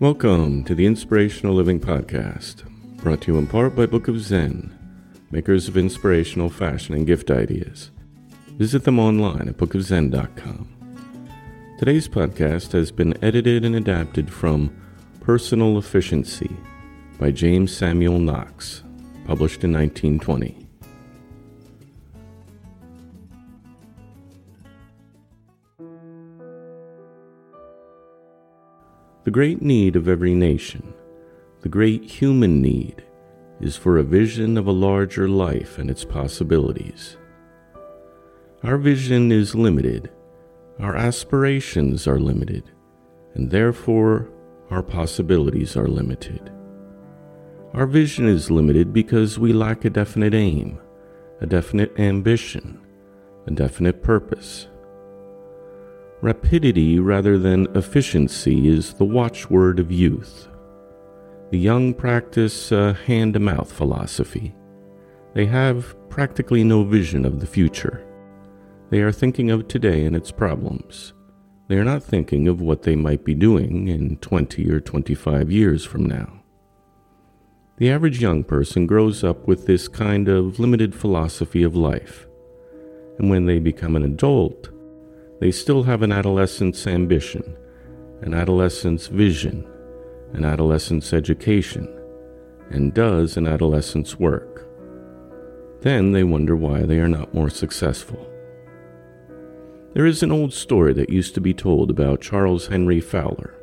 Welcome to the Inspirational Living Podcast, brought to you in part by Book of Zen, makers of inspirational fashion and gift ideas. Visit them online at bookofzen.com. Today's podcast has been edited and adapted from Personal Efficiency by James Samuel Knox, published in 1920. The great need of every nation, the great human need, is for a vision of a larger life and its possibilities. Our vision is limited, our aspirations are limited, and therefore our possibilities are limited. Our vision is limited because we lack a definite aim, a definite ambition, a definite purpose. Rapidity rather than efficiency is the watchword of youth. The young practice a hand to mouth philosophy. They have practically no vision of the future. They are thinking of today and its problems. They are not thinking of what they might be doing in 20 or 25 years from now. The average young person grows up with this kind of limited philosophy of life. And when they become an adult, they still have an adolescent's ambition, an adolescent's vision, an adolescent's education, and does an adolescent's work. Then they wonder why they are not more successful. There is an old story that used to be told about Charles Henry Fowler,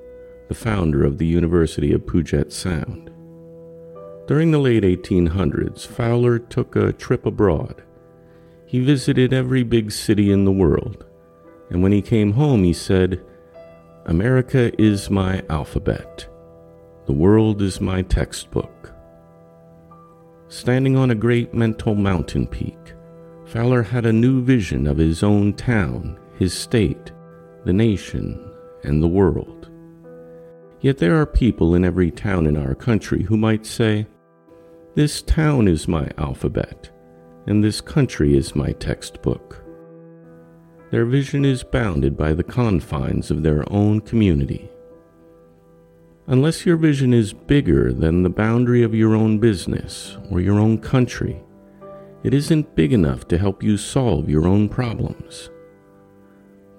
the founder of the University of Puget Sound. During the late 1800s, Fowler took a trip abroad. He visited every big city in the world and when he came home, he said, America is my alphabet. The world is my textbook. Standing on a great mental mountain peak, Fowler had a new vision of his own town, his state, the nation, and the world. Yet there are people in every town in our country who might say, This town is my alphabet, and this country is my textbook their vision is bounded by the confines of their own community. Unless your vision is bigger than the boundary of your own business or your own country, it isn't big enough to help you solve your own problems.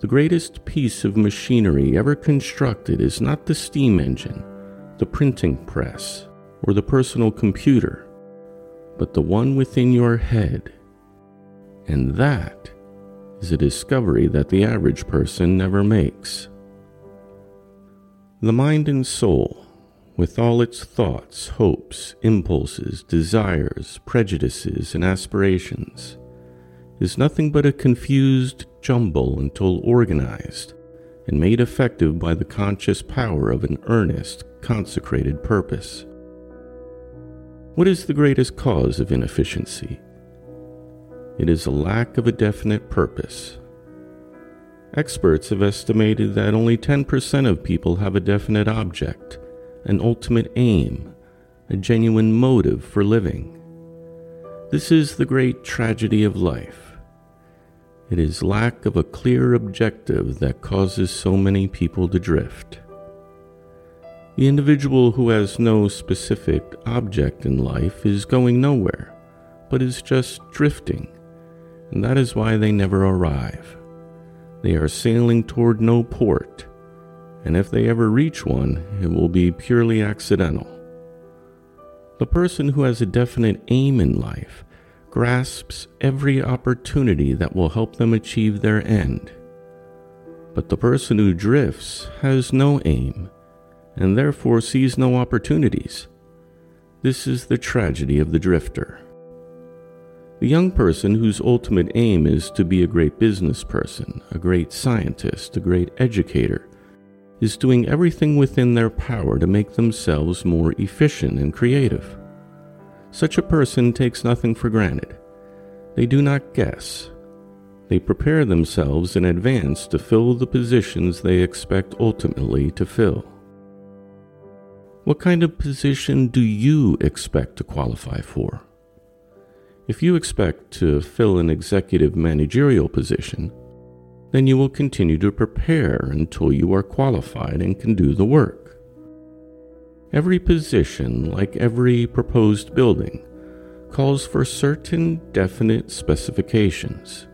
The greatest piece of machinery ever constructed is not the steam engine, the printing press, or the personal computer, but the one within your head. And that is a discovery that the average person never makes. The mind and soul, with all its thoughts, hopes, impulses, desires, prejudices, and aspirations, is nothing but a confused jumble until organized and made effective by the conscious power of an earnest, consecrated purpose. What is the greatest cause of inefficiency? It is a lack of a definite purpose. Experts have estimated that only 10% of people have a definite object, an ultimate aim, a genuine motive for living. This is the great tragedy of life. It is lack of a clear objective that causes so many people to drift. The individual who has no specific object in life is going nowhere, but is just drifting, and that is why they never arrive. They are sailing toward no port, and if they ever reach one, it will be purely accidental. The person who has a definite aim in life grasps every opportunity that will help them achieve their end. But the person who drifts has no aim and therefore sees no opportunities. This is the tragedy of the drifter. The young person whose ultimate aim is to be a great business person, a great scientist, a great educator, is doing everything within their power to make themselves more efficient and creative. Such a person takes nothing for granted. They do not guess. They prepare themselves in advance to fill the positions they expect ultimately to fill. What kind of position do you expect to qualify for? If you expect to fill an executive managerial position, then you will continue to prepare until you are qualified and can do the work. Every position, like every proposed building, calls for certain definite specifications.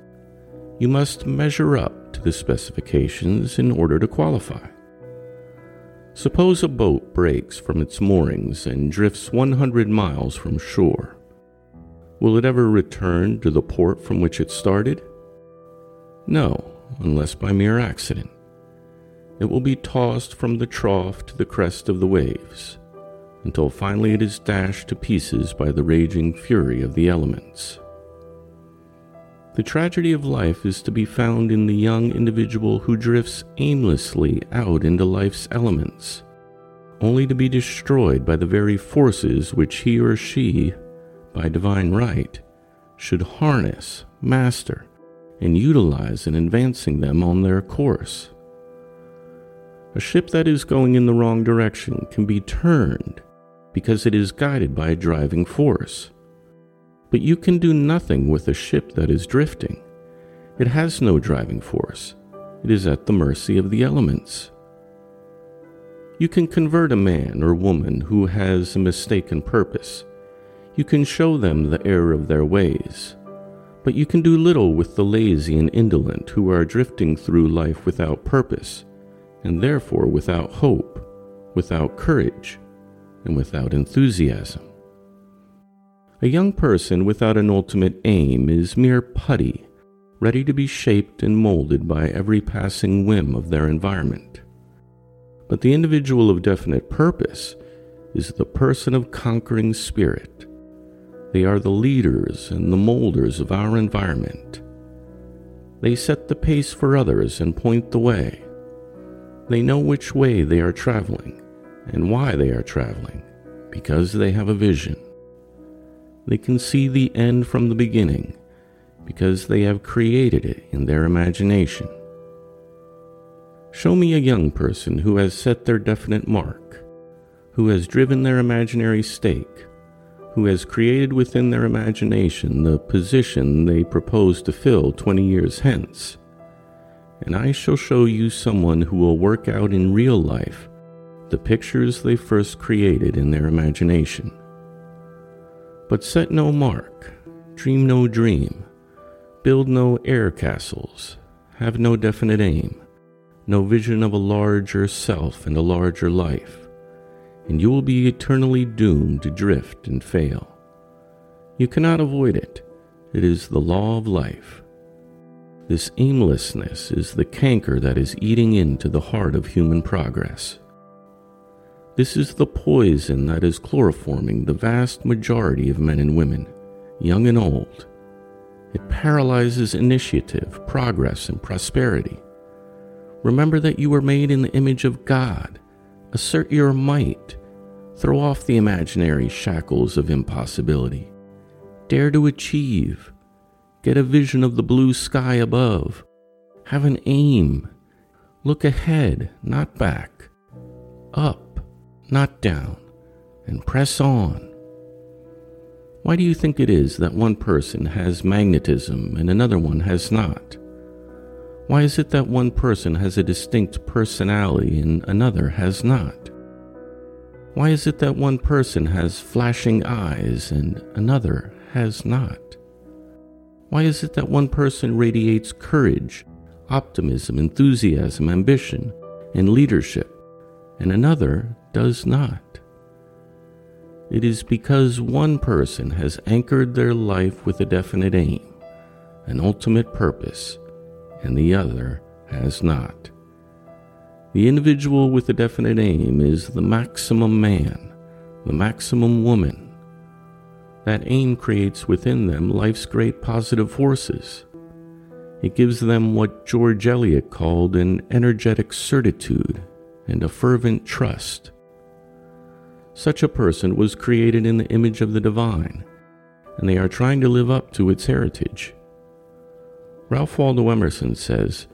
You must measure up to the specifications in order to qualify. Suppose a boat breaks from its moorings and drifts 100 miles from shore. Will it ever return to the port from which it started? No, unless by mere accident. It will be tossed from the trough to the crest of the waves, until finally it is dashed to pieces by the raging fury of the elements. The tragedy of life is to be found in the young individual who drifts aimlessly out into life's elements, only to be destroyed by the very forces which he or she by divine right, should harness, master, and utilize in advancing them on their course. A ship that is going in the wrong direction can be turned because it is guided by a driving force. But you can do nothing with a ship that is drifting. It has no driving force, it is at the mercy of the elements. You can convert a man or woman who has a mistaken purpose you can show them the error of their ways. But you can do little with the lazy and indolent who are drifting through life without purpose, and therefore without hope, without courage, and without enthusiasm. A young person without an ultimate aim is mere putty, ready to be shaped and molded by every passing whim of their environment. But the individual of definite purpose is the person of conquering spirit they are the leaders and the molders of our environment. They set the pace for others and point the way. They know which way they are traveling and why they are traveling because they have a vision. They can see the end from the beginning because they have created it in their imagination. Show me a young person who has set their definite mark, who has driven their imaginary stake who has created within their imagination the position they propose to fill 20 years hence. And I shall show you someone who will work out in real life the pictures they first created in their imagination. But set no mark, dream no dream, build no air castles, have no definite aim, no vision of a larger self and a larger life and you will be eternally doomed to drift and fail. You cannot avoid it, it is the law of life. This aimlessness is the canker that is eating into the heart of human progress. This is the poison that is chloroforming the vast majority of men and women, young and old. It paralyzes initiative, progress, and prosperity. Remember that you were made in the image of God Assert your might. Throw off the imaginary shackles of impossibility. Dare to achieve. Get a vision of the blue sky above Have an aim. Look ahead, not back. Up, not down. And press on. Why do you think it is that one person has magnetism and another one has not? Why is it that one person has a distinct personality and another has not? Why is it that one person has flashing eyes and another has not? Why is it that one person radiates courage, optimism, enthusiasm, ambition, and leadership, and another does not? It is because one person has anchored their life with a definite aim, an ultimate purpose, and the other has not. The individual with a definite aim is the maximum man, the maximum woman. That aim creates within them life's great positive forces. It gives them what George Eliot called an energetic certitude and a fervent trust such a person was created in the image of the divine, and they are trying to live up to its heritage. Ralph Waldo Emerson says,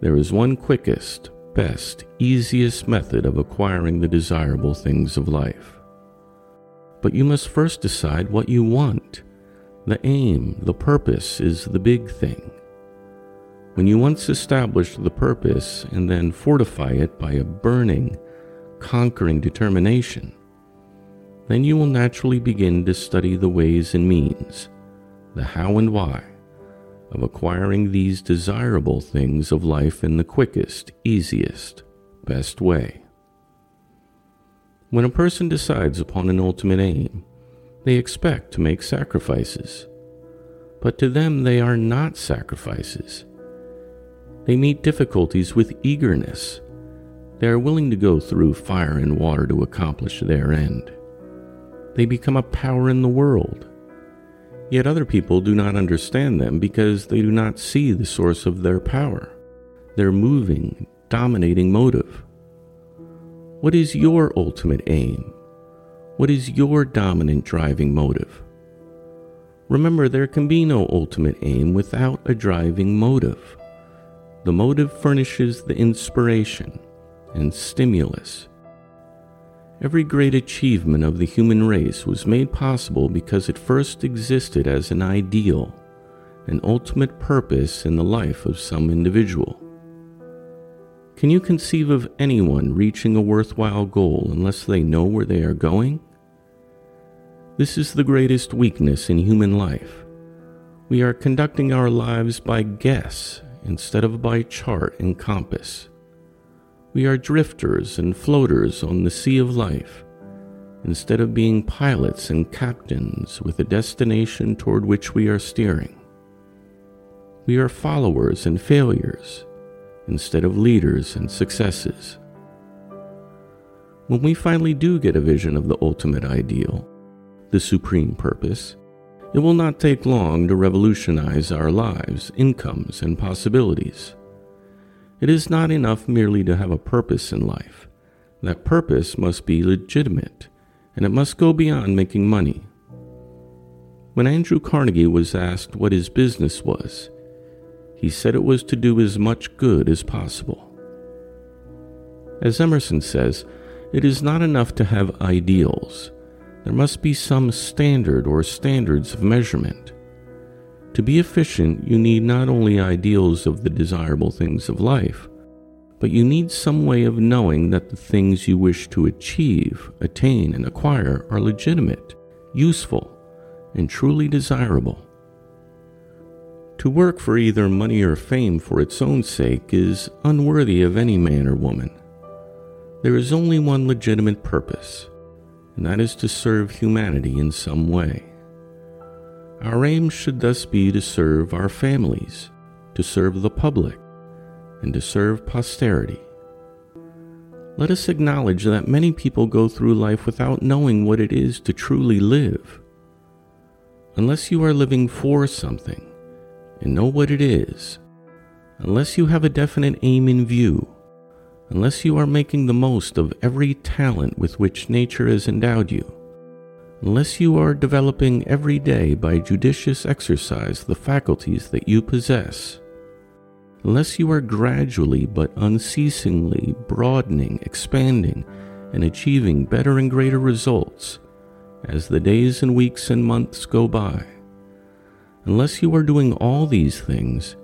There is one quickest, best, easiest method of acquiring the desirable things of life. But you must first decide what you want. The aim, the purpose is the big thing. When you once establish the purpose and then fortify it by a burning, conquering determination, then you will naturally begin to study the ways and means, the how and why, of acquiring these desirable things of life in the quickest, easiest, best way. When a person decides upon an ultimate aim, they expect to make sacrifices. But to them, they are not sacrifices. They meet difficulties with eagerness. They are willing to go through fire and water to accomplish their end they become a power in the world. Yet other people do not understand them because they do not see the source of their power, their moving, dominating motive. What is your ultimate aim? What is your dominant driving motive? Remember, there can be no ultimate aim without a driving motive. The motive furnishes the inspiration and stimulus Every great achievement of the human race was made possible because it first existed as an ideal, an ultimate purpose in the life of some individual. Can you conceive of anyone reaching a worthwhile goal unless they know where they are going? This is the greatest weakness in human life. We are conducting our lives by guess instead of by chart and compass. We are drifters and floaters on the sea of life, instead of being pilots and captains with a destination toward which we are steering. We are followers and failures, instead of leaders and successes. When we finally do get a vision of the ultimate ideal, the supreme purpose, it will not take long to revolutionize our lives, incomes, and possibilities. It is not enough merely to have a purpose in life. That purpose must be legitimate, and it must go beyond making money. When Andrew Carnegie was asked what his business was, he said it was to do as much good as possible. As Emerson says, it is not enough to have ideals. There must be some standard or standards of measurement. To be efficient, you need not only ideals of the desirable things of life, but you need some way of knowing that the things you wish to achieve, attain, and acquire are legitimate, useful, and truly desirable. To work for either money or fame for its own sake is unworthy of any man or woman. There is only one legitimate purpose, and that is to serve humanity in some way. Our aim should thus be to serve our families, to serve the public, and to serve posterity. Let us acknowledge that many people go through life without knowing what it is to truly live. Unless you are living for something and know what it is, unless you have a definite aim in view, unless you are making the most of every talent with which nature has endowed you, unless you are developing every day by judicious exercise the faculties that you possess, unless you are gradually but unceasingly broadening, expanding, and achieving better and greater results as the days and weeks and months go by. Unless you are doing all these things,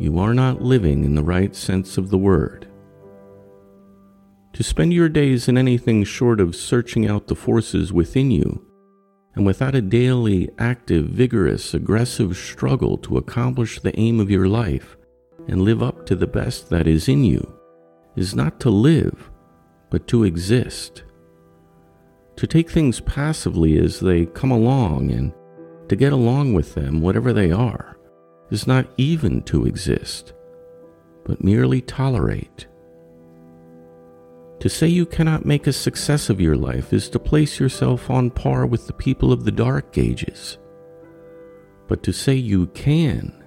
you are not living in the right sense of the word. To spend your days in anything short of searching out the forces within you, and without a daily, active, vigorous, aggressive struggle to accomplish the aim of your life and live up to the best that is in you, is not to live, but to exist. To take things passively as they come along and to get along with them, whatever they are, is not even to exist, but merely tolerate. To say you cannot make a success of your life is to place yourself on par with the people of the Dark Ages. But to say you can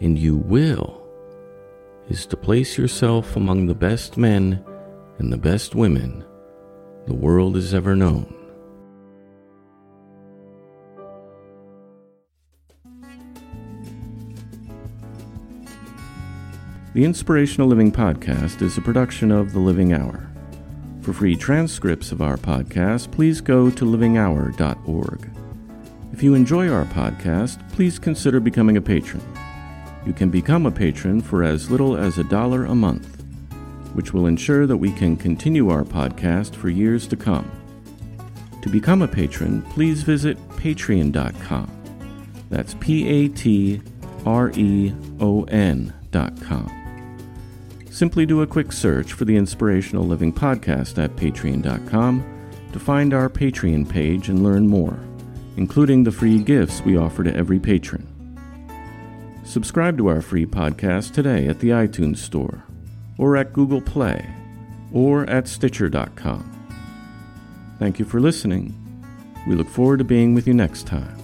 and you will is to place yourself among the best men and the best women the world has ever known. The Inspirational Living Podcast is a production of The Living Hour. For free transcripts of our podcast, please go to livinghour.org. If you enjoy our podcast, please consider becoming a patron. You can become a patron for as little as a dollar a month, which will ensure that we can continue our podcast for years to come. To become a patron, please visit patreon.com. That's P A T R E O N.com. Simply do a quick search for the Inspirational Living Podcast at patreon.com to find our Patreon page and learn more, including the free gifts we offer to every patron. Subscribe to our free podcast today at the iTunes Store, or at Google Play, or at Stitcher.com. Thank you for listening. We look forward to being with you next time.